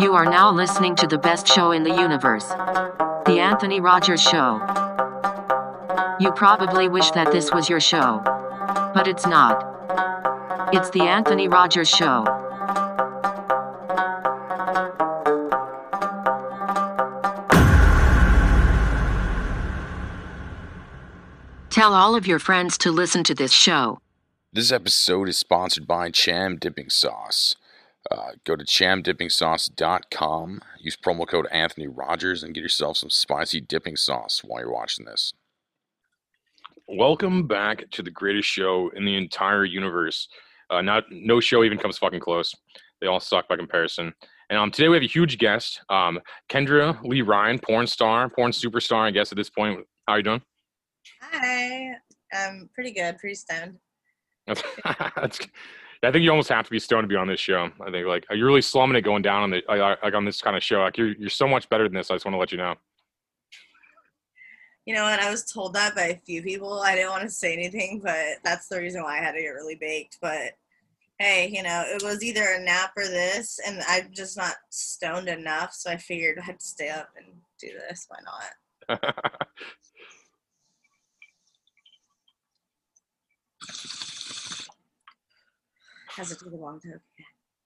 You are now listening to the best show in the universe The Anthony Rogers Show. You probably wish that this was your show, but it's not. It's The Anthony Rogers Show. Tell all of your friends to listen to this show. This episode is sponsored by Cham Dipping Sauce. Uh, go to chamdippingsauce.com, use promo code Anthony Rogers, and get yourself some spicy dipping sauce while you're watching this. Welcome back to the greatest show in the entire universe. Uh, not no show even comes fucking close. They all suck by comparison. And um, today we have a huge guest, um, Kendra Lee Ryan, porn star, porn superstar, I guess at this point. How are you doing? Hi, I'm pretty good, pretty stoned. That's, I think you almost have to be stoned to be on this show. I think like you're really slumming it going down on the like on this kind of show. Like you're you're so much better than this. I just want to let you know. You know what? I was told that by a few people. I didn't want to say anything, but that's the reason why I had to get really baked. But hey, you know, it was either a nap or this, and I'm just not stoned enough, so I figured I'd stay up and do this. Why not? Has it took a long time?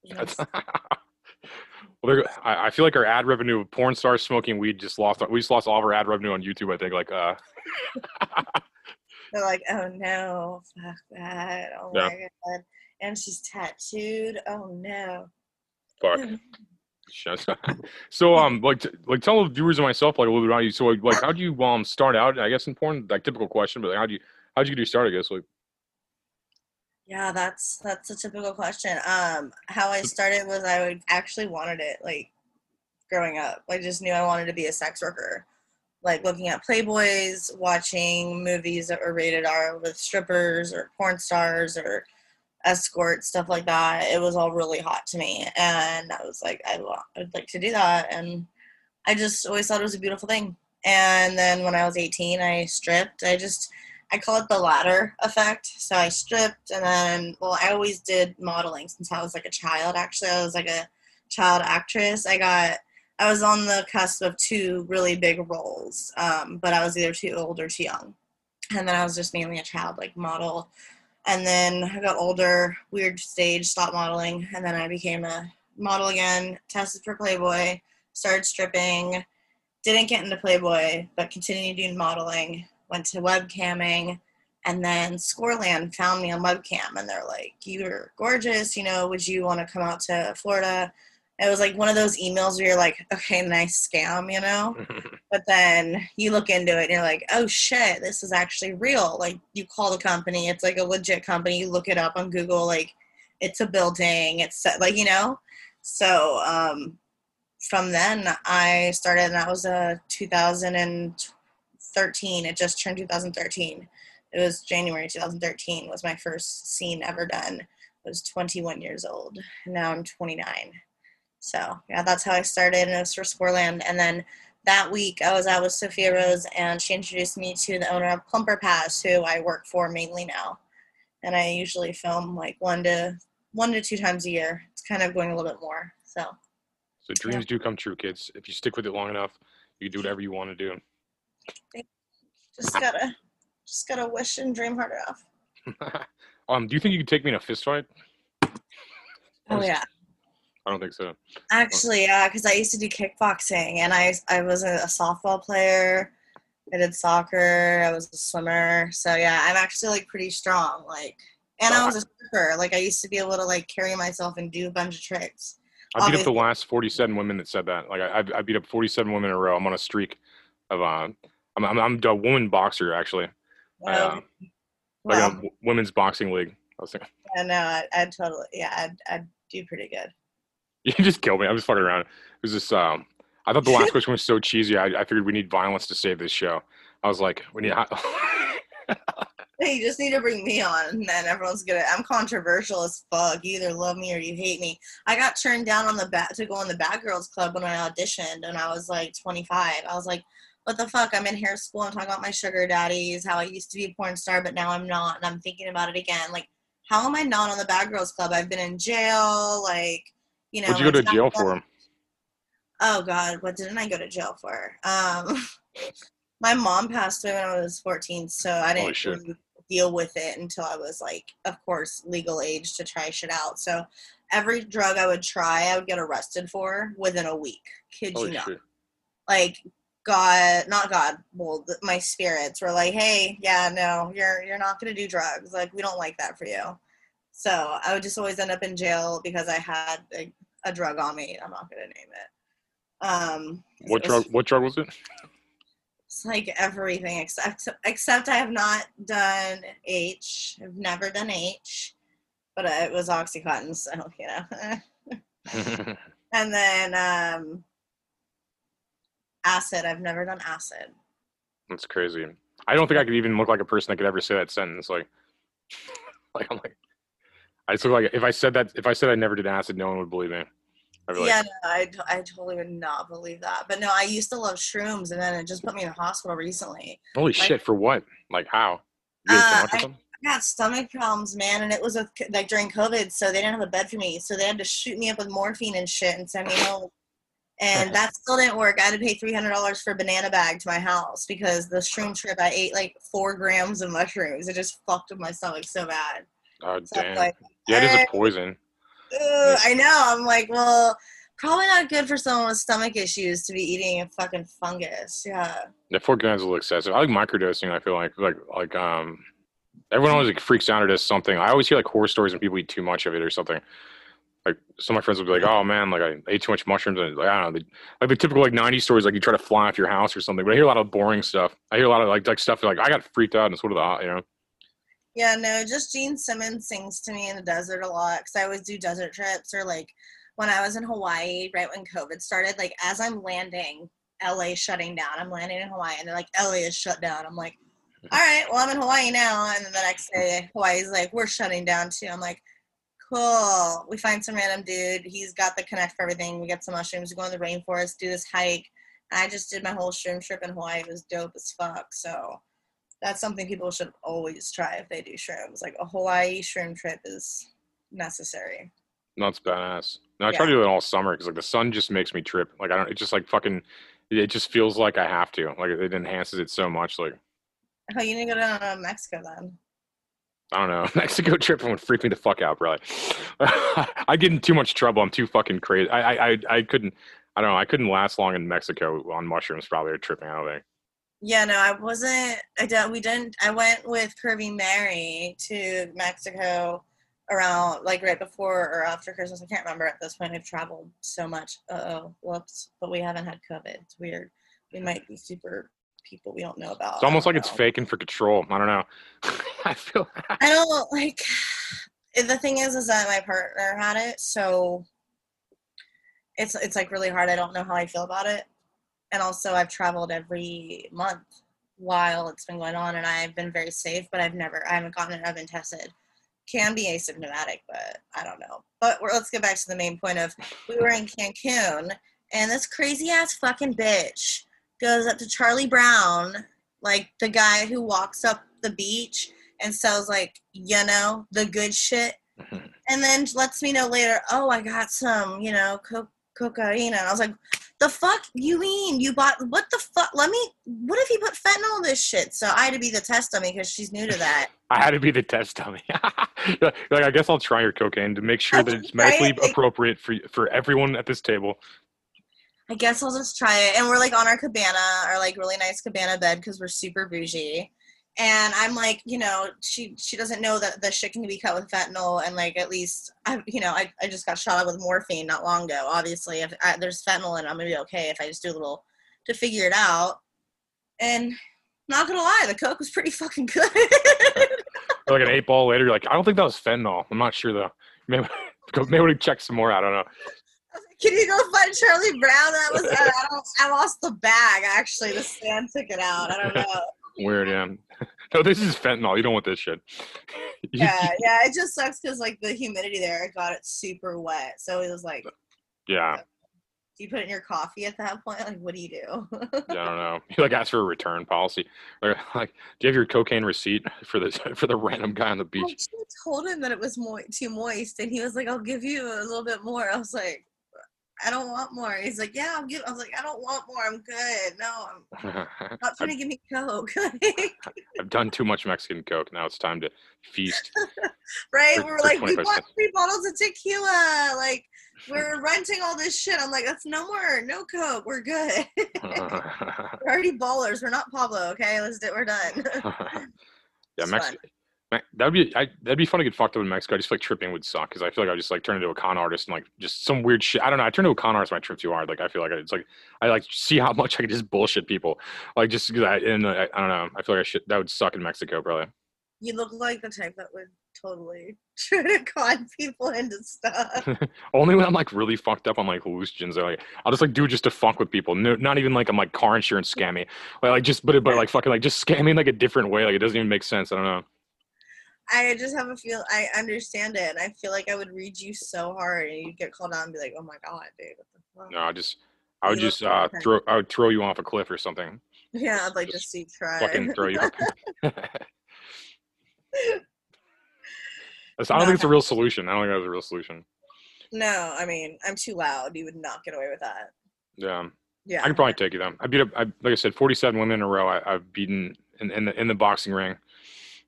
Yes. well, I, I feel like our ad revenue of porn stars smoking weed just lost. We just lost all of our ad revenue on YouTube. I think like uh. They're like, oh no, fuck that. Oh Yeah. my god. And she's tattooed. Oh no. Fuck. So um like like tell the viewers and myself like a little bit about you. So like how do you um start out? I guess in porn like typical question, but like, how'd you how'd you get your start? I guess like Yeah, that's that's a typical question. Um, how I started was I would actually wanted it like growing up. I just knew I wanted to be a sex worker. Like looking at Playboys, watching movies that were rated R with strippers or porn stars or escorts, stuff like that. It was all really hot to me, and I was like, I wa- I'd like to do that, and I just always thought it was a beautiful thing. And then when I was 18, I stripped. I just I call it the ladder effect. So I stripped and then, well, I always did modeling since I was like a child. Actually, I was like a child actress. I got, I was on the cusp of two really big roles, um, but I was either too old or too young. And then I was just mainly a child like model. And then I got older, weird stage, stopped modeling. And then I became a model again, tested for Playboy, started stripping, didn't get into Playboy, but continued doing modeling went to webcamming and then scoreland found me on webcam and they're like you're gorgeous you know would you want to come out to florida? It was like one of those emails where you're like okay nice scam you know? But then you look into it and you're like oh shit this is actually real. Like you call the company it's like a legit company you look it up on google like it's a building it's like you know? So um from then i started and that was a 2013 it just turned 2013 it was january 2013 was my first scene ever done. I was 21 years old. Now i'm 29 so yeah that's how i started and it was for scoreland and then that week i was out with sophia rose and she introduced me to the owner of plumper pass who i work for mainly now. And i usually film like one to one to two times a year. It's kind of going a little bit more so. So dreams do come true, kids. If you stick with it long enough, you can do whatever you want to do. Just gotta just gotta wish and dream hard enough um, do you think you could take me in a fist fight? oh yeah I don't think so. Actually, yeah, because I used to do kickboxing, and I I was a, softball player. I did soccer. I was a swimmer. So yeah, I'm actually like pretty strong. Like, and I was a stripper. Like, I used to be able to like carry myself and do a bunch of tricks. I beat up the last 47 women that said that. Like I, I- I beat up 47 women in a row. I'm on a streak of uh, I'm I'm, I'm a woman boxer actually. I, uh, Um, like well, a women's boxing league. I was thinking, yeah, no, I, I'd totally, yeah, I'd, I'd do pretty good. you just killed me. I'm just fucking around. It was just um, I thought the last question was so cheesy. I, I figured we need violence to save this show. I was like, we need. Hey, you just need to bring me on, and then everyone's gonna. I'm controversial as fuck. You either love me or you hate me. I got turned down on the bat to go on the Bad Girls Club when I auditioned, and I was like 25. I was like, "What the fuck? I'm in hair school. I'm talking about my sugar daddies, how I used to be a porn star, but now I'm not, and I'm thinking about it again. Like, how am I not on the Bad Girls Club? I've been in jail. Like, you know, What'd you go to jail for? Oh God, what didn't I go to jail for? Um, my mom passed away when I was 14, so I didn't really deal with it until I was like, of course, legal age to try shit out. So every drug I would try, I would get arrested for within a week. Kid Holy you not? shit. Like God, not God. Well, th- my spirits were like, hey, yeah, no, you're you're not gonna do drugs. Like we don't like that for you. So I would just always end up in jail because I had a, a drug on me. I'm not gonna name it. Um, What it was- drug? What drug was it? It's like everything except except I have not done H. I've never done H, but it was OxyContin, so you know. and then um, acid. I've never done acid. That's crazy. I don't think I could even look like a person that could ever say that sentence. Like, like I'm like, I just look like if I said that if I said I never did acid, no one would believe me. Like, yeah, no, I, I totally would not believe that. But no, I used to love shrooms, and then it just put me in the hospital recently. holy like- shit, for what? Like how? Uh, I- I got stomach problems, man, and it was with, like during COVID, so they didn't have a bed for me, so they had to shoot me up with morphine and shit and send me home. And that still didn't work. I had to pay three hundred dollars for a banana bag to my house because the shroom trip I ate like four grams of mushrooms. It just fucked with my stomach so bad. Oh So damn. like, yeah, it is a poison. I know. I'm like, well, probably not good for someone with stomach issues to be eating a fucking fungus. Yeah. The four grams is a little excessive. I like microdosing. I feel like like like um, everyone always like freaks out or does something. I always hear like horror stories when people eat too much of it or something. Like some of my friends will be like, "Oh man, like I ate too much mushrooms," and like I don't know, the, like the typical like '90s stories, like you try to fly off your house or something. But I hear a lot of boring stuff. I hear a lot of like like stuff like I got freaked out and sort of the you know. Yeah, no, just Gene Simmons sings to me in the desert a lot because I always do desert trips or like when I was in Hawaii right when COVID started, like as I'm landing, LA shutting down. I'm landing in Hawaii and they're like, LA is shut down. I'm like, all right, well, I'm in Hawaii now. And then the next day, Hawaii's like, we're shutting down too. I'm like, cool. We find some random dude. He's got the connect for everything. We get some mushrooms. We go in the rainforest, do this hike. I just did my whole shroom trip in Hawaii. It was dope as fuck. So that's something people should always try if they do shrooms. Like a Hawaii shroom trip is necessary. That's badass. No, I try to do it all summer because like the sun just makes me trip. Like I don't. It just like fucking. It just feels like I have to. Like it enhances it so much. Like Oh, you need to go down to um, Mexico then. I don't know. Mexico trip would freak me the fuck out, probably. I get in too much trouble. I'm too fucking crazy. I, I, I, I couldn't. I don't know. I couldn't last long in Mexico on mushrooms. Probably or tripping out. Think. Yeah, no, I wasn't. I don't. We didn't. I went with Curvy Mary to Mexico around like right before or after Christmas. I can't remember at this point. I've traveled so much. Uh oh, whoops! But we haven't had COVID. It's weird. We might be super people we don't know about. It's almost like it's know. faking for control. I don't know. I feel. I don't like. The thing is, is that my partner had it, so it's it's like really hard. I don't know how I feel about it, and also I've traveled every month while it's been going on, and I've been very safe. But I've never, I haven't gotten it. I've been tested. Can be asymptomatic, but I don't know. But we're, let's get back to the main point of we were in Cancun, and this crazy ass fucking bitch goes up to Charlie Brown, like the guy who walks up the beach and sells like you know the good shit. And then lets me know later oh i got some you know co- cocaine. And i was like the fuck you mean? You bought what the fuck let me what if he put fentanyl in this shit? So i had to be the test dummy because she's new to that. I had to be the test dummy. like I guess I'll try your cocaine to make sure that it's medically appropriate for for everyone at this table. I guess i'll just try it and we're like on our cabana our like really nice cabana bed because we're super bougie and i'm like you know she she doesn't know that the shit can be cut with fentanyl and like at least i you know i, I just got shot up with morphine not long ago obviously if I, there's fentanyl it i'm gonna be okay if i just do a little to figure it out and not gonna lie the coke was pretty fucking good like an eight ball later, you're like, I don't think that was fentanyl. I'm not sure though. Maybe maybe we check some more. I don't know. Can you go find charlie brown that was uh, I, don't, I lost the bag actually the stand took it out i don't know Weird, yeah. no, this is fentanyl. You don't want this shit. Yeah, yeah. It just sucks because like the humidity there it got it super wet. So it was like, do yeah. you put it in your coffee at that point? Like, what do you do? Yeah, I don't know. You like ask for a return policy. Or like, do you have your cocaine receipt for the for the random guy on the beach? actually told him that it was mo- too moist, and he was like, "I'll give you a little bit more." I was like, I don't want more. He's like, yeah, I'm good. I was like, I don't want more. I'm good. No, I'm not trying to give me coke. I've done too much Mexican Coke. Now it's time to feast. right? For- we're for like, we 25 bought three bottles of tequila. Like, we're renting all this shit. I'm like, that's no more. No coke. We're good. we're already ballers. We're not Pablo. Okay, let's do. it. We're done. yeah, Mexico. That would be I, that'd be fun to get fucked up in Mexico. I just feel like tripping would suck because I feel like I would just like turn into a con artist and like just some weird shit. I don't know. I turn into a con artist when I trip too hard. Like I feel like I, it's like I like see how much I can just bullshit people. Like just because I and I, I don't know. I feel like I should that would suck in Mexico probably. you look like the type that would totally try to con people into stuff. Only when I'm like really fucked up on like hallucinogens. Or, like I'll just like do it just to fuck with people. No, not even like I'm like car insurance scammy. Like, like just but but like fucking like just scamming like a different way. Like it doesn't even make sense. I don't know. I just have a feel. I understand it, and I feel like I would read you so hard, and you'd get called out and be like, "Oh my god, dude, what the fuck?" No, I just I would You just uh, throw I would throw you off a cliff or something. Yeah, I'd like to see try. Fucking throw you. Up. I don't think it's a real solution. I don't think that's a real solution. no, I mean, I'm too loud. You would not get away with that. Yeah, Yeah. I can probably take you though. I beat up. I, like I said, 47 women in a row. I, I've beaten in, in the in the boxing ring.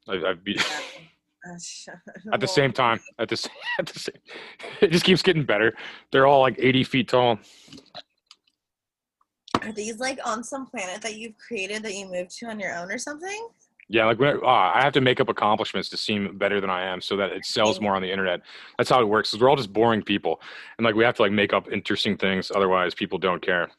I, I've beat Uh, at the same time. At the, at the same, it just keeps getting better. They're all like 80 feet tall. Are these like on some planet that you've created that you moved to on your own or something? Yeah, like when, ah, I have to make up accomplishments to seem better than I am, so that it sells more on the internet. That's how it works. Because we're all just boring people, and like we have to like make up interesting things. Otherwise, people don't care.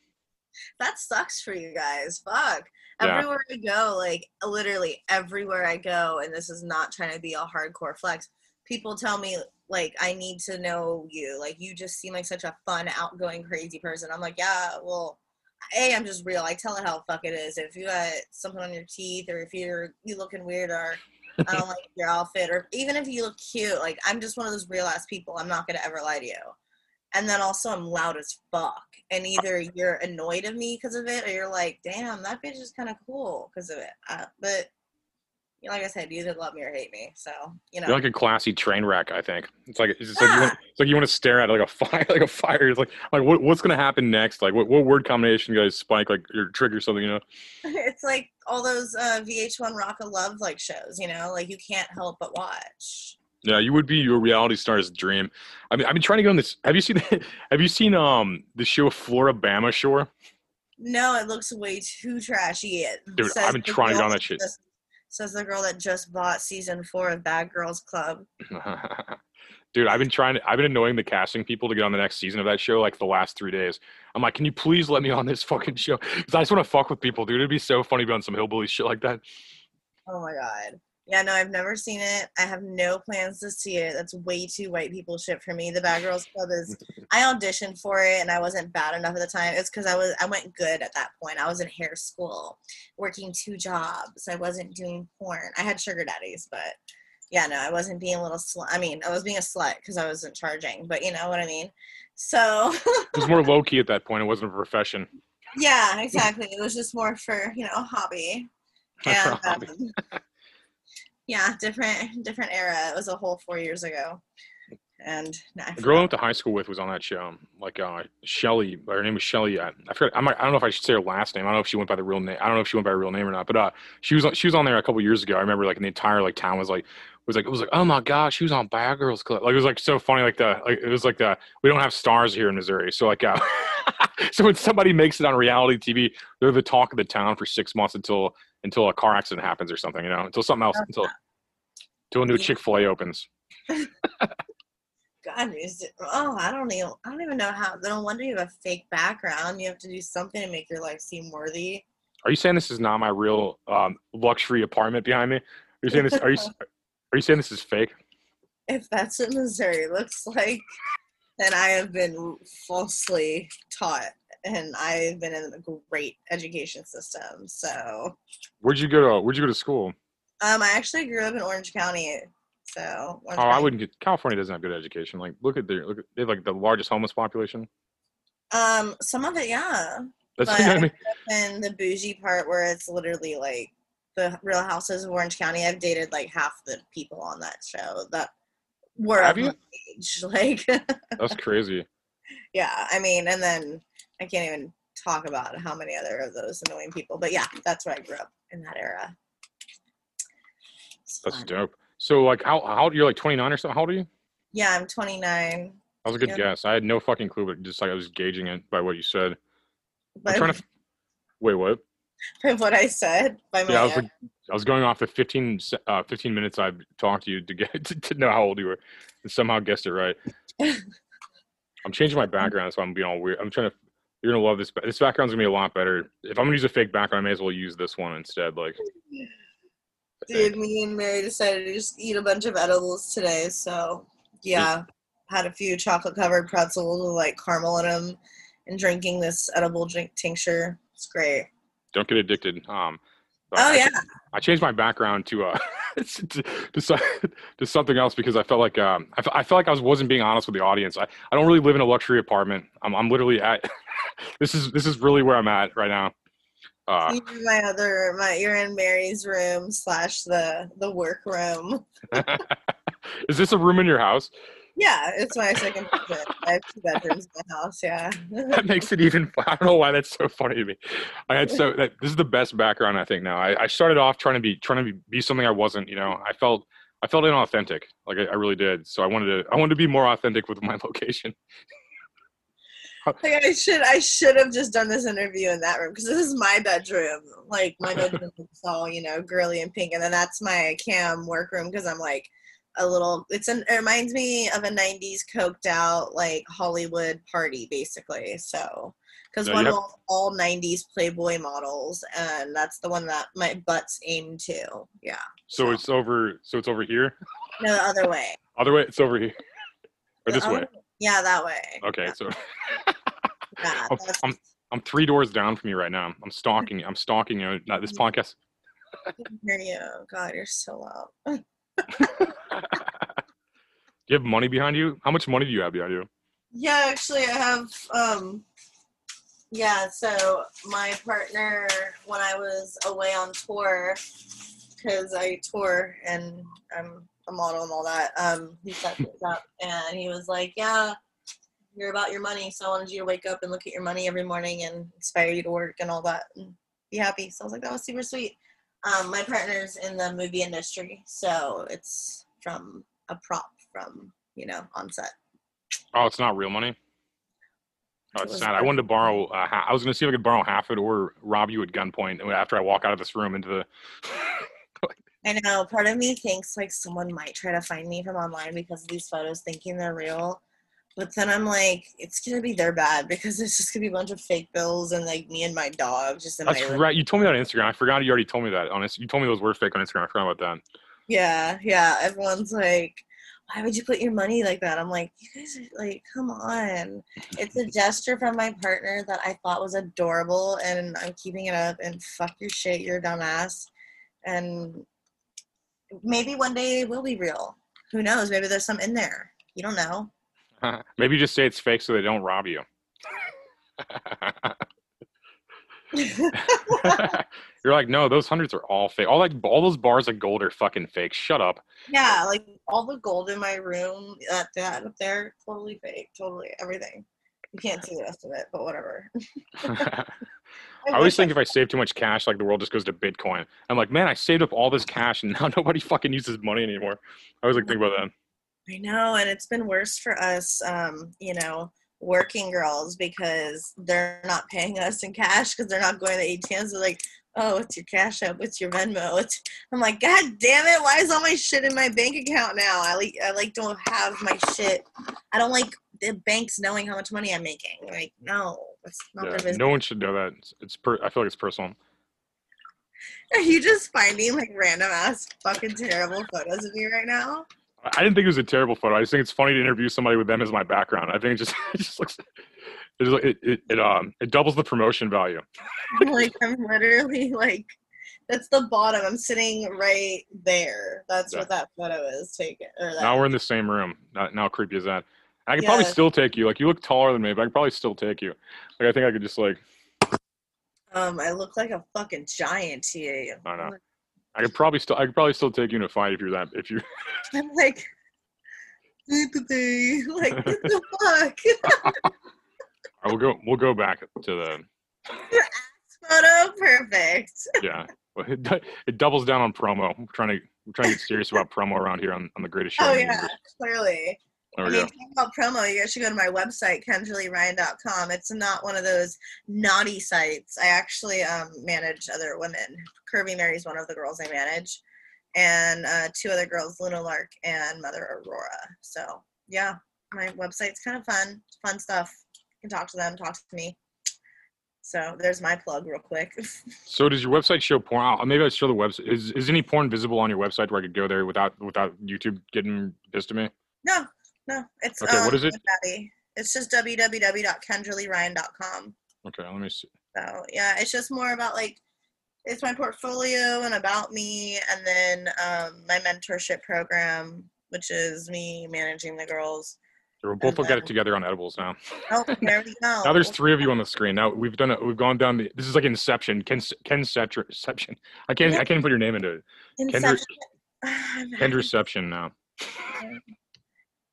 That sucks for you guys. Fuck. Yeah. Everywhere I go, like literally everywhere I go, and this is not trying to be a hardcore flex. People tell me like I need to know you. Like you just seem like such a fun, outgoing, crazy person. I'm like, yeah, well, a I'm just real. I tell it how fuck it is. If you got something on your teeth, or if you're you looking weird, or I don't like your outfit, or even if you look cute, like I'm just one of those real ass people. I'm not gonna ever lie to you. And then also I'm loud as fuck. And either you're annoyed of me because of it, or you're like, damn, that bitch is kind of cool because of it. Uh, but you know, like I said, you either love me or hate me. So you know, You're like a classy train wreck. I think it's like it's just like you want, it's like you want to stare at like a fire, like a fire. It's like like what, what's gonna happen next? Like what, what word combination you guys spike like your trigger something? You know? it's like all those uh, VH1 Rock of Love like shows. You know, like you can't help but watch. Yeah, you would be your reality star's dream. I mean, I've been trying to go on this. Have you seen? have you seen um the show Floribama Shore? No, it looks way too trashy. It Dude, I've been trying to get on that shit. just- says the girl that just bought season four of Bad Girls Club. Dude, I've been trying to. I've been annoying the casting people to get on the next season of that show like the last three days. I'm like, can you please let me on this fucking show? Because I just want to fuck with people, dude. It'd be so funny to be on some hillbilly shit like that. Oh my god. Yeah, no, I've never seen it. I have no plans to see it. That's way too white people shit for me. The Bad Girls Club is I auditioned for it and I wasn't bad enough at the time. It's because I was I went good at that point. I was in hair school, working two jobs. I wasn't doing porn. I had sugar daddies, but yeah, no, I wasn't being a little slut. I mean, I was being a slut because I wasn't charging, but you know what I mean. So It was more low key at that point. It wasn't a profession. yeah, exactly. It was just more for you know hobby. And Hobby. um, yeah, different different era. It was a whole four years ago, and nah, I The girl I went to high school with was on that show. Like uh, Shelly, her name was Shelly. I, I forgot. I'm, I don't know if I should say her last name. I don't know if she went by the real name. I don't know if she went by her real name or not. But uh, she was on- she was on there a couple years ago. I remember like the entire like town was like was like it was like oh my gosh, she was on Bad Girls Club. Like it was like so funny. Like the like it was like the we don't have stars here in Missouri. So like uh, so when somebody makes it on reality TV, they're the talk of the town for six months until until a car accident happens or something. You know, until something else until until a new Yeah. Chick Fil A opens. God, oh, I don't even, I don't even know how. No wonder you have a fake background. You have to do something to make your life seem worthy. Are you saying this is not my real um, luxury apartment behind me? Are you saying this? Are you are you saying this is fake? If that's what Missouri looks like, then I have been falsely taught, and I've been in a great education system. So, Where'd you go to? Where'd you go to school? um, I actually grew up in Orange County. So, Orange Oh, I wouldn't get. California doesn't have good education. Like, look at their look. At, they have like the largest homeless population. Um, some of it, yeah. That's But I mean. And the bougie part where it's literally like the Real Houses of Orange County. I've dated like half the people on that show that were Have of you? my age. Like, That's crazy. yeah, I mean, and then I can't even talk about how many other of those annoying people. But yeah, that's where I grew up in that era. It's That's fun. dope. So like, how how you're like 29 or something? How old are you? Yeah, I'm 29. That was a good Yeah. guess. I had no fucking clue, but just like I was gauging it by what you said. By, I'm trying to. Wait, what? by what I said, by my Yeah, I was like, I was going off the 15, uh, 15 minutes I've talked to you to get to, to know how old you were, and somehow guessed it right. I'm changing my background, so I'm being all weird. I'm trying to. You're gonna love this. This background's gonna be a lot better. If I'm gonna use a fake background, I may as well use this one instead. Like. Dude, me and Mary decided to just eat a bunch of edibles today. So, yeah, had a few chocolate covered pretzels with like caramel in them and drinking this edible drink tincture. It's great. don't get addicted. Um, Oh, I, yeah. I changed my background to uh to, to, to something else because I felt like um I, I felt like I was wasn't being honest with the audience. I, I don't really live in a luxury apartment. I'm I'm literally at this is this is really where I'm at right now. Uh, You're in my other, my you're in Mary's room slash the the work room. is this a room in your house? Yeah, it's my second bedroom. I have two bedrooms in my house. Yeah. That makes it even. I don't know why that's so funny to me. I had so that this is the best background I think now. I, I started off trying to be trying to be, be something I wasn't. You know, I felt I felt inauthentic. Like I, I really did. So I wanted to I wanted to be more authentic with my location. Like I should I should have just done this interview in that room because this is my bedroom. Like my bedroom is all you know girly and pink, and then that's my cam workroom because I'm like a little. It's an it reminds me of a '90s coked out like Hollywood party basically. So because one of all '90s Playboy models, and that's the one that my butt's aimed to. Yeah, So it's over. So it's over here. no, the other way. Other way. It's over here. Or The this way. Yeah, that way. Okay. So Yeah, I'm, I'm I'm three doors down from you right now. I'm stalking. You. I'm stalking you. Not this podcast. I can hear you. God, you're so loud. do you have money behind you? How much money do you have behind you? Yeah, actually, I have. Um, yeah, so my partner, when I was away on tour, because I tour and I'm a model and all that, um, he set this up and he was like, "Yeah, you're about your money, so I wanted you to wake up and look at your money every morning and inspire you to work and all that and be happy." So I was like, "That was super sweet." Um, my partner's in the movie industry, so it's from a prop from you know on set. Oh, it's not real money. Oh, it's. I wanted to borrow. Uh, ha- I was going to see if I could borrow half it or rob you at gunpoint after I walk out of this room into the. I know. Part of me thinks like someone might try to find me from online because of these photos, thinking they're real. But then I'm like, it's gonna be their bad because it's just gonna be a bunch of fake bills and like me and my dog just in That's my right. You told me that on Instagram. I forgot you already told me that. Honest, you told me those were fake on Instagram. I forgot about that. Yeah, yeah. Everyone's like, why would you put your money like that? I'm like, you guys are like, come on. It's a gesture from my partner that I thought was adorable and I'm keeping it up and fuck your shit, you're a dumbass. And maybe one day it will be real. Who knows? Maybe there's some in there. You don't know. Maybe you just say it's fake so they don't rob you. You're like, no, those hundreds are all fake. All like all those bars of gold are fucking fake. Shut up. yeah, like all the gold in my room, that that up there, totally fake. Totally everything. You can't see the rest of it, but whatever. I always think if I save too much cash, like the world just goes to Bitcoin. I'm like, man, I saved up all this cash and now nobody fucking uses money anymore. I always like think about that. I know, and it's been worse for us, um, you know, working girls because they're not paying us in cash because they're not going to ATMs. They're like, oh, it's your Cash App, it's your Venmo. It's I'm like, God damn it, why is all my shit in my bank account now? I like I like don't have my shit. I don't like the banks knowing how much money I'm making. Like, no, that's not Yeah, business. no one should know that. It's, it's per, I feel like it's personal. Are you just finding like random ass fucking terrible photos of me right now? I didn't think it was a terrible photo. I just think it's funny to interview somebody with them as my background. I think it just it just looks it, just, it, it, it um it doubles the promotion value. like I'm literally like that's the bottom. I'm sitting right there. That's Yeah. what that photo is taken. Or that. Now we're in the same room. Now, now creepy is that? I could probably still take you. Like you look taller than me, but I could probably still take you. Like I think I could just like um, I look like a fucking giant to you. I know. I could probably still I could probably still take you in a fight if you're that if you I'm like. Like what the fuck? Right, we'll go. We'll go back to the Photo perfect. yeah. It, it doubles down on promo. We're trying to we're trying to get serious about promo around here on, on the greatest show. Oh yeah, universe. clearly. There I mean, about promo, you guys should go to my website, kendraleeryan.com. It's not one of those naughty sites. I actually um, manage other women. Curvy Mary's one of the girls I manage, and uh, two other girls, Luna Lark and Mother Aurora. So yeah, my website's kind of fun, fun stuff. You can talk to them, talk to me. So there's my plug, real quick. So does your website show porn? Maybe I should show the website. Is is any porn visible on your website where I could go there without without YouTube getting pissed at me? no, no, it's Okay, what um, is it? It's just www.kendraleeryan.com. Okay, let me see. So yeah, it's just more about like it's my portfolio and about me, and then um, my mentorship program, which is me managing the girls. So We're both And got it together on edibles now. Oh, there we go. Now there's three of you on the screen. Now we've done it. We've gone down the. This is like Inception. Ken Ken Cetra- Inception. I can't. I can't put your name into it. Kendra- Inception. Kendraception now.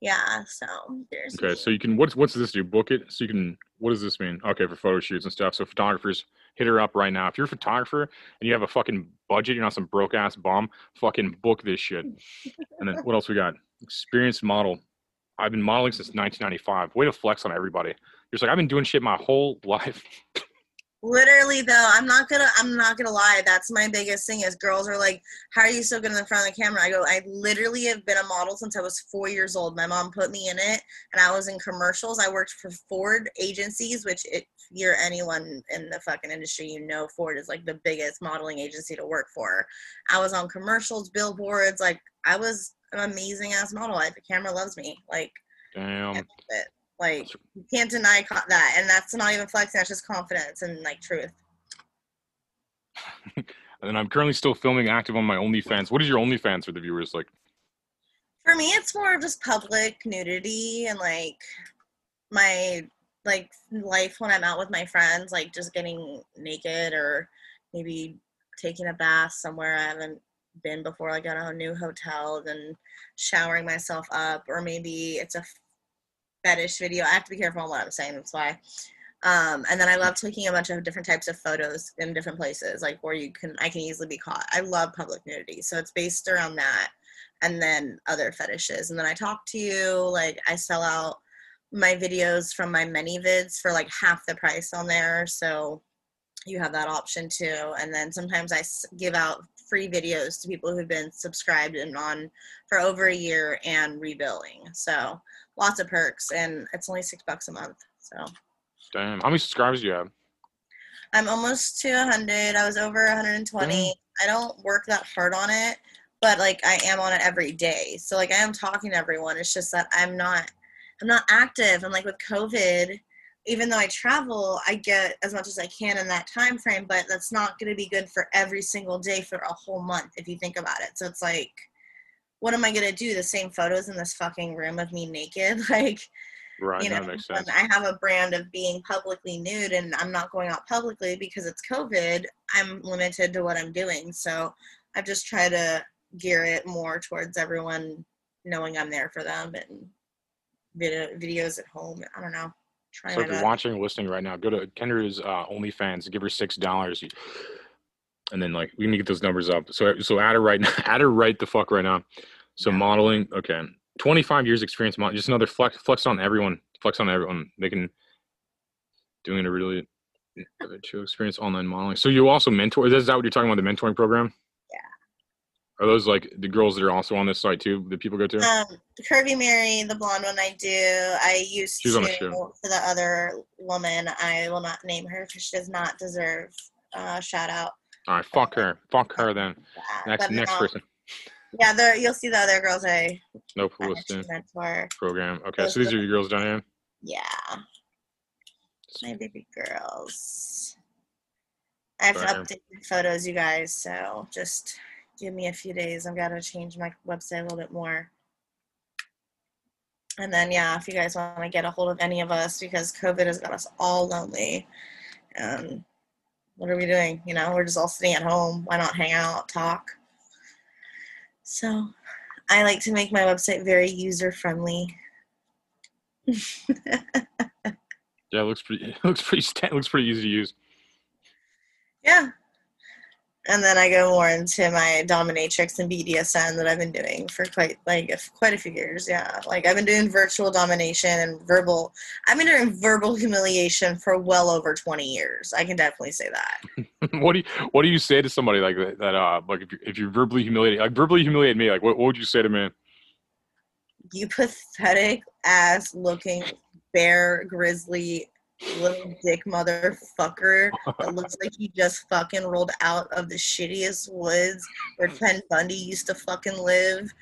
Yeah. So there's. Okay, so you can. What's what's this do? Book it. So you can. What does this mean? Okay, for photo shoots and stuff. So photographers, hit her up right now. If you're a photographer and you have a fucking budget, you're not some broke ass bum. Fucking book this shit. And then what else we got? Experienced model. I've been modeling since 1995. Way to flex on everybody. You're just like I've been doing shit my whole life. Literally though, I'm not gonna I'm not gonna lie. That's my biggest thing is girls are like, How are you so good in the front of the camera? I go, I literally have been a model since I was four years old. My mom put me in it and I was in commercials. I worked for Ford agencies, which if you're anyone in the fucking industry, you know Ford is like the biggest modeling agency to work for. I was on commercials, billboards, like I was an amazing ass model. Like the camera loves me. Like Damn. Like you can't deny co- that, and that's not even flexing. That's just confidence and like truth. And then I'm currently still filming active on my OnlyFans. What is your OnlyFans for the viewers? Like, For me, it's more of just public nudity and like my like life when I'm out with my friends, like just getting naked or maybe taking a bath somewhere I haven't been before, like at a new hotel, then showering myself up, or maybe it's a fetish video. I have to be careful on what I'm saying. That's why. Um, and then I love taking a bunch of different types of photos in different places, like where you can I can easily be caught. I love public nudity, so it's based around that, and then other fetishes. And then I talk to you, like I sell out my videos from my ManyVids for like half the price on there, so you have that option too. And then sometimes I give out free videos to people who've been subscribed and on for over a year and rebilling. So lots of perks, and it's only six bucks a month. So. damn, how many subscribers do you have? I'm almost to 100. I was over 120. Dang. I don't work that hard on it, but like I am on it every day. So like I am talking to everyone. It's just that I'm not I'm not active. And like with COVID, even though I travel, I get as much as I can in that time frame, but that's not going to be good for every single day for a whole month if you think about it. So it's like what am I going to do? The same photos in this fucking room of me naked? Like Right, you know, makes sense. I have a brand of being publicly nude and I'm not going out publicly because it's COVID, I'm limited to what I'm doing. So I've just tried to gear it more towards everyone knowing I'm there for them and video, videos at home. I don't know. Trying So if you're watching or listening right now, go to Kendra's uh, OnlyFans, give her six dollars, and then like we need to get those numbers up. So so add her right now, add her right the fuck right now. So Yeah. modeling, okay, 25 years experience, mod- just another flex flex on everyone, flex on everyone, making doing a really two experience online modeling. So you also mentor. Is that what you're talking about? The mentoring program? Yeah. Are those like the girls that are also on this site too? That people go to? Um, the Curvy Mary, the blonde one I do. I used She's to on the show. for the other woman. I will not name her because she does not deserve uh, shout out. All right, fuck her, fuck her then. Next But next no, person. Yeah, there you'll see the other girls I No publicity program. Okay, Those so these are your girls here. Yeah, my baby girls. I have updated photos, you guys. So just give me a few days. I've got to change my website a little bit more. And then, yeah, if you guys want to get a hold of any of us, because COVID has got us all lonely. And what are we doing? You know, we're just all sitting at home. Why not hang out, talk? So, I like to make my website very user friendly. Yeah, it looks pretty. It looks pretty. It looks pretty easy to use. Yeah. And then I go more into my dominatrix and BDSM that I've been doing for quite like a, quite a few years. Yeah, like I've been doing virtual domination and verbal. I've been doing verbal humiliation for well over twenty years. I can definitely say that. what do you What do you say to somebody like that? that uh, like if you if you verbally humiliate, like verbally humiliate me, like what, what would you say to me? You pathetic ass looking bear grizzly little dick motherfucker that looks like he just fucking rolled out of the shittiest woods where Ted Bundy used to fucking live.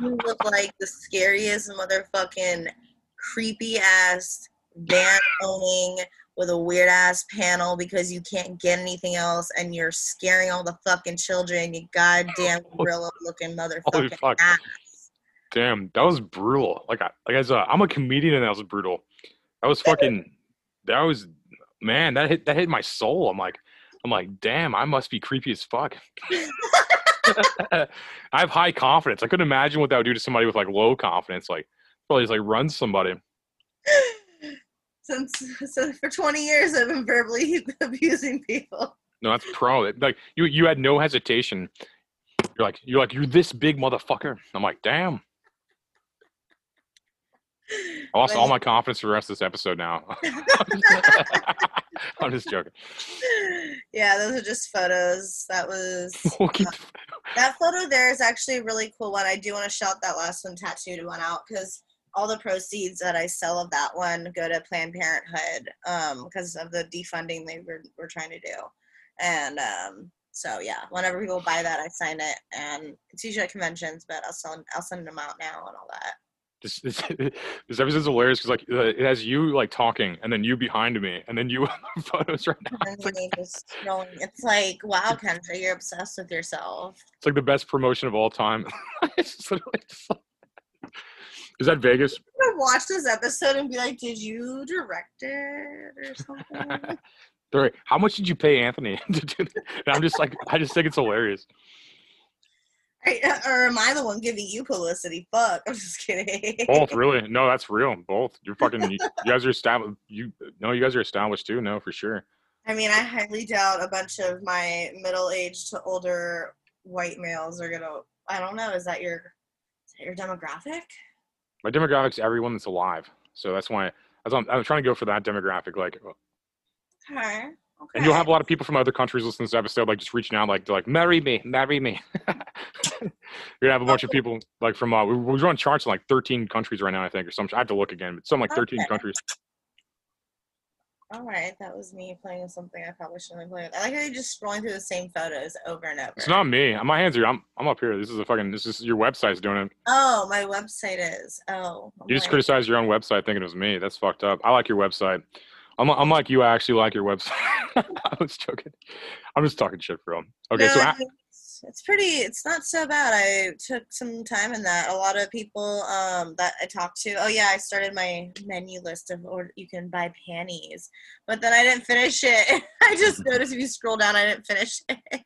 You look like the scariest motherfucking creepy ass van owning with a weird ass panel because you can't get anything else and you're scaring all the fucking children, you goddamn gorilla looking motherfucking. Damn, that was brutal. Like I like as a, I'm a comedian and that was brutal. That was fucking. That was man. That hit that hit my soul. I'm like, I'm like, damn. I must be creepy as fuck. I have high confidence. I couldn't imagine what that would do to somebody with like low confidence. Like probably just like run somebody. Since so for 20 years I've been verbally abusing people. No, that's pro. Like you, you had no hesitation. You're like, you're like, you're this big motherfucker. I'm like, damn. I lost all my confidence for the rest of this episode now. I'm just joking. yeah, those are just photos. That was We'll keep- that photo there is actually a really cool one. I do want to shout that last one tattooed one out because all the proceeds that I sell of that one go to Planned Parenthood um, because of the defunding they were, were trying to do. And um, so yeah, whenever people buy that, I sign it, and it's usually at conventions, but I'll send I'll send them out now and all that. This, this, this episode's hilarious because like it has you like talking and then you behind me and then you photos right now. It's like, then me just scrolling. It's like, wow, Kendra, you're obsessed with yourself. it's like the best promotion of all time. It's just literally just like- Is that Vegas? Watch this episode and be like, did you direct it or something? How much did you pay Anthony to do that? And I'm just like, I just think it's hilarious. Or am I the one giving you publicity? Fuck, I'm just kidding. Both, really? No, that's real. Both. You're fucking. You, you guys are established. You no, you guys are established too. No, for sure. I mean, I highly doubt a bunch of my middle-aged to older white males are gonna. I don't know. Is that your, is that your demographic? My demographic's everyone that's alive. So that's why that's I'm, I'm trying to go for that demographic. Like, uh, Okay. Okay. and you'll have a lot of people from other countries listening to this episode, like just reaching out, like they're like, "Marry me, marry me." You're gonna have a bunch of people like from uh, we, we run charts in like 13 countries right now, I think, or some. I have to look again, but some like 13 Okay. countries. All right, that was me playing with something I probably shouldn't play with. I like how you're just scrolling through the same photos over and over. It's not me. My hands are. I'm. I'm up here. This is a fucking. This is your website's doing it. Oh, my website is. Oh. You just right. criticized your own website thinking it was me. That's fucked up. I like your website. I'm, I'm like you. I actually like your website. I was joking. I'm just talking shit for him. Okay, so No, a- it's, it's pretty. It's not so bad. I took some time in that. A lot of people um, that I talked to. Oh yeah, I started my menu list of or you can buy panties, but then I didn't finish it. I just noticed if you scroll down, I didn't finish it.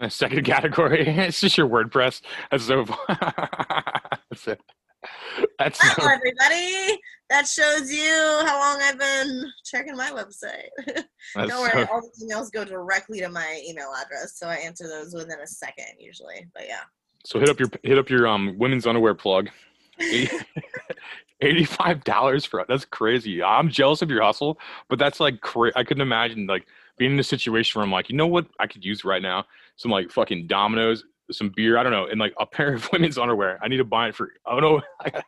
a second category. It's just your WordPress. That's so. That's it. That's so, everybody, that shows you how long I've been checking my website. Don't worry, so- all the emails go directly to my email address, so I answer those within a second usually. But yeah. so hit up your hit up your um women's underwear plug. Eighty-five dollars for that's crazy. I'm jealous of your hustle, but that's like cra- I couldn't imagine like being in a situation where I'm like, you know what, I could use right now some like fucking Domino's, some beer, I don't know, and like a pair of women's underwear. I need to buy it for. I don't know.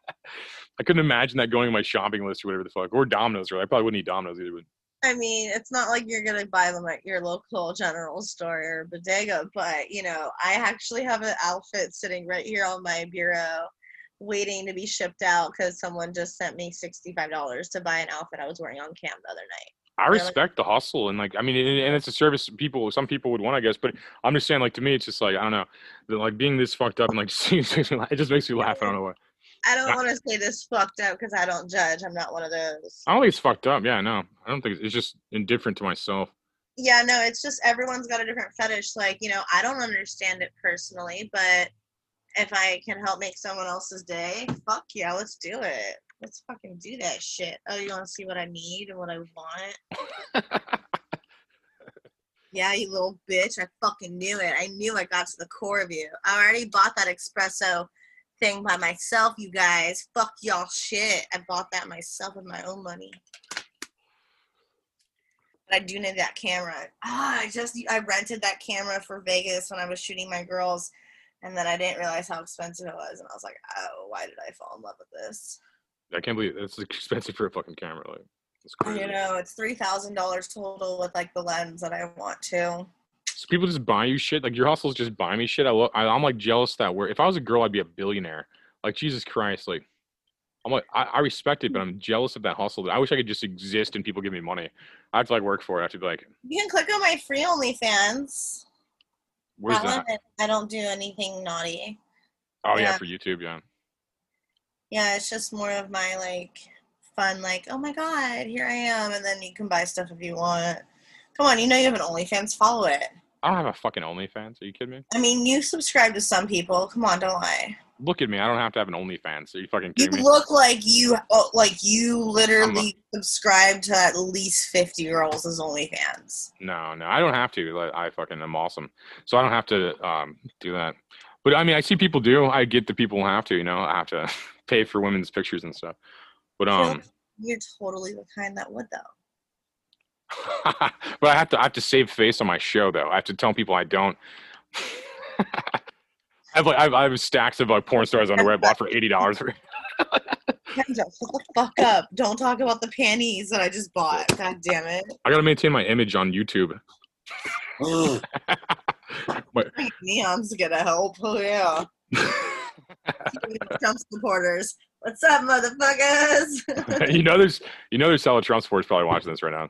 I couldn't imagine that going on my shopping list or whatever the fuck, or Domino's. Or I probably wouldn't eat Domino's either. But I mean, it's not like you're gonna buy them at your local general store or bodega, but you know, I actually have an outfit sitting right here on my bureau, waiting to be shipped out because someone just sent me sixty-five dollars to buy an outfit I was wearing on cam the other night. I respect the hustle and like I mean, and, and it's a service people some people would want, I guess. But I'm just saying, like to me, it's just like I don't know, like being this fucked up and like it just makes me laugh. I don't know why. I don't want to say this fucked up because I don't judge. I'm not one of those. I don't think it's fucked up. Yeah, no, I don't think it's, it's just indifferent to myself. Yeah, no, it's just everyone's got a different fetish. Like, you know, I don't understand it personally, but if I can help make someone else's day, fuck yeah, let's do it. Let's fucking do that shit. Oh, you want to see what I need and what I want? Yeah, you little bitch. I fucking knew it. I knew I got to the core of you. I already bought that espresso thing by myself, you guys. Fuck y'all shit. I bought that myself with my own money. But I do need that camera. Ah, I just I rented that camera for Vegas when I was shooting my girls, and then I didn't realize how expensive it was, and I was like, oh, why did I fall in love with this? I can't believe it's expensive for a fucking camera. Like, it's crazy. You know, it's three thousand dollars total with like the lens that I want to. So people just buy you shit. Like your hustles just buy me shit. I, lo- I I'm like jealous that where if I was a girl, I'd be a billionaire. Like Jesus Christ, like I'm like I, I respect it, but I'm jealous of that hustle. I wish I could just exist and people give me money. I have to like work for it. I have to be like, You can click on my free OnlyFans. Where's That? I don't do anything naughty. Oh yeah, yeah. for YouTube, yeah. Yeah, it's just more of my like fun, like, oh my god, here I am, and then you can buy stuff if you want. Come on, you know you have an OnlyFans, follow it. I don't have a fucking OnlyFans. Are you kidding me? I mean, you subscribe to some people. Come on, don't lie. Look at me. I don't have to have an OnlyFans. Are you fucking You kidding me? look like you, oh, like you literally subscribe to at least fifty girls as OnlyFans. No, no, I don't have to. Like, I fucking am awesome. So I don't have to um, do that. But I mean, I see people do. I get that people have to. You know, I have to pay for women's pictures and stuff. But um, You're totally the kind that would, though. but I have to. I have to save face on my show, though. I have to tell people I don't. I have like I have, I have stacks of like porn stars underwear I bought for eighty dollars. Kendra, shut the fuck up. Don't talk about the panties that I just bought. God damn it. I gotta maintain my image on YouTube. but Neon's gonna help. Oh, yeah. Trump supporters. What's up, motherfuckers? you know, there's you know, there's hella Trump supporters probably watching this right now.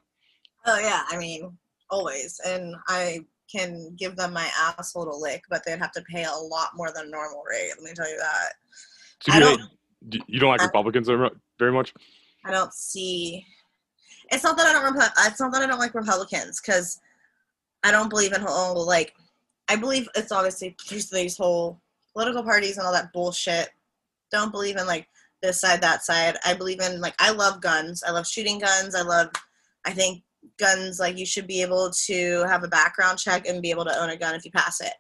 oh, yeah. I mean, always. And I can give them my asshole to lick, but they'd have to pay a lot more than normal rate. Let me tell you that. So do don't- you don't like I- Republicans very much? I don't see. It's not that I don't. It's not that I don't like Republicans because I don't believe in whole like. I believe it's obviously there's these whole political parties and all that bullshit. Don't believe in like this side that side. I believe in like I love guns. I love shooting guns. I love. I think guns like you should be able to have a background check and be able to own a gun if you pass it.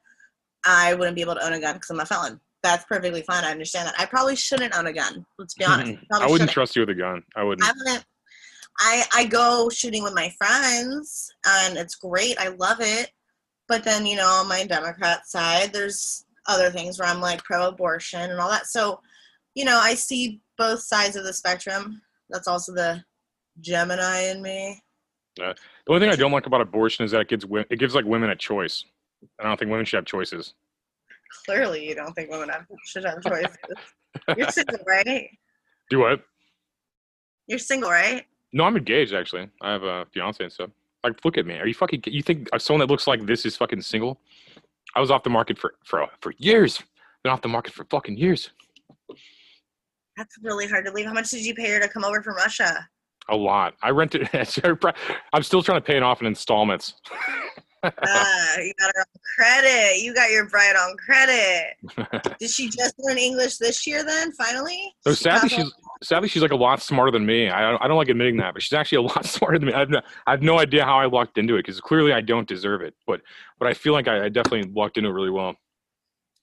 I wouldn't be able to own a gun because I'm a felon. That's perfectly fine. I understand that. I probably shouldn't own a gun. Let's be honest. I Probably wouldn't shouldn't. trust you with a gun. I wouldn't. I wouldn't. I I go shooting with my friends, and it's great. I love it. But then you know, on my Democrat side, there's other things where I'm like pro-abortion and all that. So, you know, I see both sides of the spectrum. That's also the Gemini in me. Uh, the only thing I don't like about abortion is that it gives it gives like women a choice. I don't think women should have choices. Clearly, you don't think women have, should have choices. You're single, right? Do what? You're single, right? No, I'm engaged actually. I have a fiance and stuff. Like, look at me. Are you fucking? You think someone that looks like this is fucking single? I was off the market for for for years. Been off the market for fucking years. That's really hard to leave. How much did you pay her to come over from Russia? A lot. I rented. I'm still trying to pay it off in installments. Ah, you got her on credit. You got your bride on credit. Did she just learn English this year then, finally? So She sadly, she's sadly she's like a lot smarter than me. I don't, I don't like admitting that, but she's actually a lot smarter than me. I have no, I have no idea how I walked into it because clearly I don't deserve it. But but I feel like I, I definitely walked into it really well.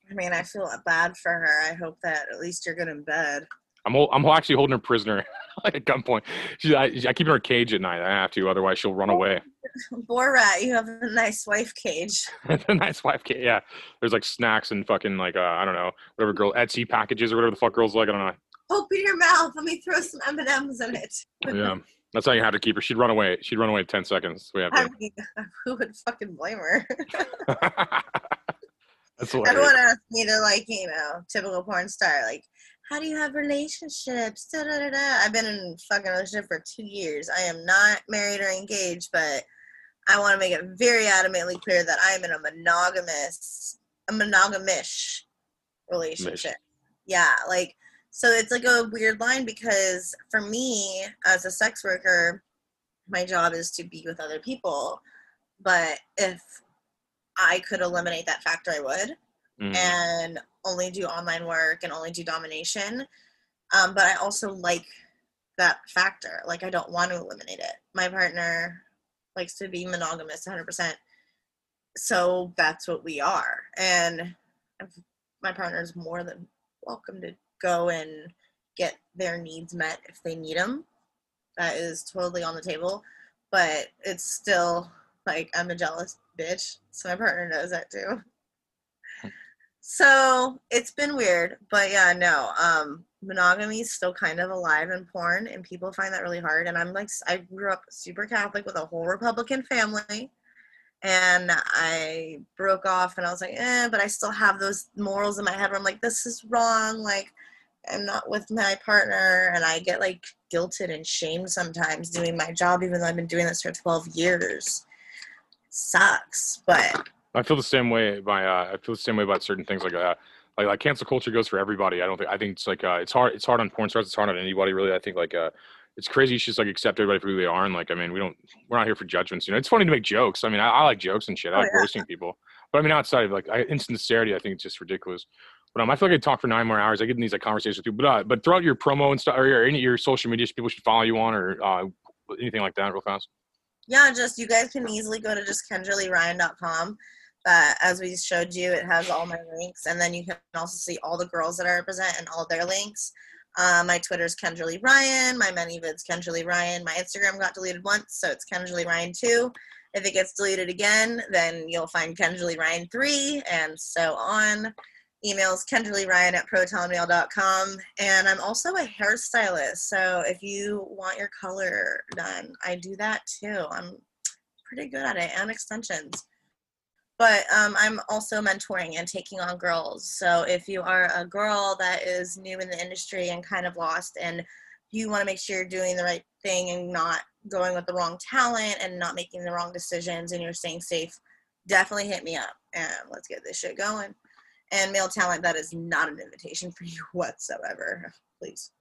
I mean, I feel bad for her. I hope that at least you're good in bed. I'm I'm actually holding her prisoner like at gunpoint. She, I, I keep her in a cage at night. I have to, otherwise she'll run away. Borat, you have a nice wife cage. a nice wife cage. Yeah, there's like snacks and fucking like uh, I don't know whatever girl Etsy packages or whatever the fuck girls like. I don't know. Open your mouth. Let me throw some M and M's in it. Yeah, that's how you have to keep her. She'd run away. She'd run away in ten seconds. We have I to. mean, who would fucking blame her? Everyone asks me to like, you know, typical porn star, like, how do you have relationships? Da, da, da, da. I've been in a fucking relationship for two years. I am not married or engaged, but I want to make it very adamantly clear that I am in a monogamous, a monogamish relationship. Yeah, like so it's like a weird line because for me as a sex worker, my job is to be with other people. But if I could eliminate that factor, I would Mhm. and only do online work and only do domination. Um, but I also like that factor. Like I don't want to eliminate it. My partner likes to be monogamous 100%. So that's what we are. And my partner is more than welcome to go and get their needs met if they need them. That is totally on the table. But it's still like I'm a jealous bitch. So my partner knows that too. So it's been weird, but yeah, no. Um, monogamy is still kind of alive in porn, and people find that really hard. And I'm like, I grew up super Catholic with a whole Republican family, and I broke off, and I was like, eh, but I still have those morals in my head where I'm like, this is wrong. Like, I'm not with my partner, and I get like guilted and shamed sometimes doing my job, even though I've been doing this for 12 years. Sucks, but I feel the same way by uh, I feel the same way about certain things like uh, like like cancel culture goes for everybody. I don't think I think it's like uh, it's hard it's hard on porn stars. It's hard on anybody really. I think like uh, it's crazy. You should just like accept everybody for who they are and like I mean we don't we're not here for judgments. You know, it's funny to make jokes. I mean I, I like jokes and shit. I Oh, like yeah. roasting people, but I mean outside of like I, insincerity, I think it's just ridiculous. But um, I feel like I talk for nine more hours. I get in these like conversations with people, but uh, but throughout your promo and stuff or your, any of your social media, people should follow you on or uh, anything like that, real fast. yeah, just you guys can easily go to just kendraleeryan.com. That as we showed you, it has all my links, and then you can also see all the girls that I represent and all their links. Uh, my Twitter's Kendra Lee Ryan. My many ManyVids Kendra Lee Ryan. My Instagram got deleted once, so it's Kendra Lee Ryan two. If it gets deleted again, then you'll find Kendra Lee Ryan three, and so on. Emails Kendra Lee Ryan at protonmail.com. And I'm also a hairstylist, so if you want your color done, I do that too. I'm pretty good at it, and extensions. But um, I'm also mentoring and taking on girls. So if you are a girl that is new in the industry and kind of lost, and you want to make sure you're doing the right thing and not going with the wrong talent and not making the wrong decisions and you're staying safe, definitely hit me up and let's get this shit going. And male talent, that is not an invitation for you whatsoever. Please.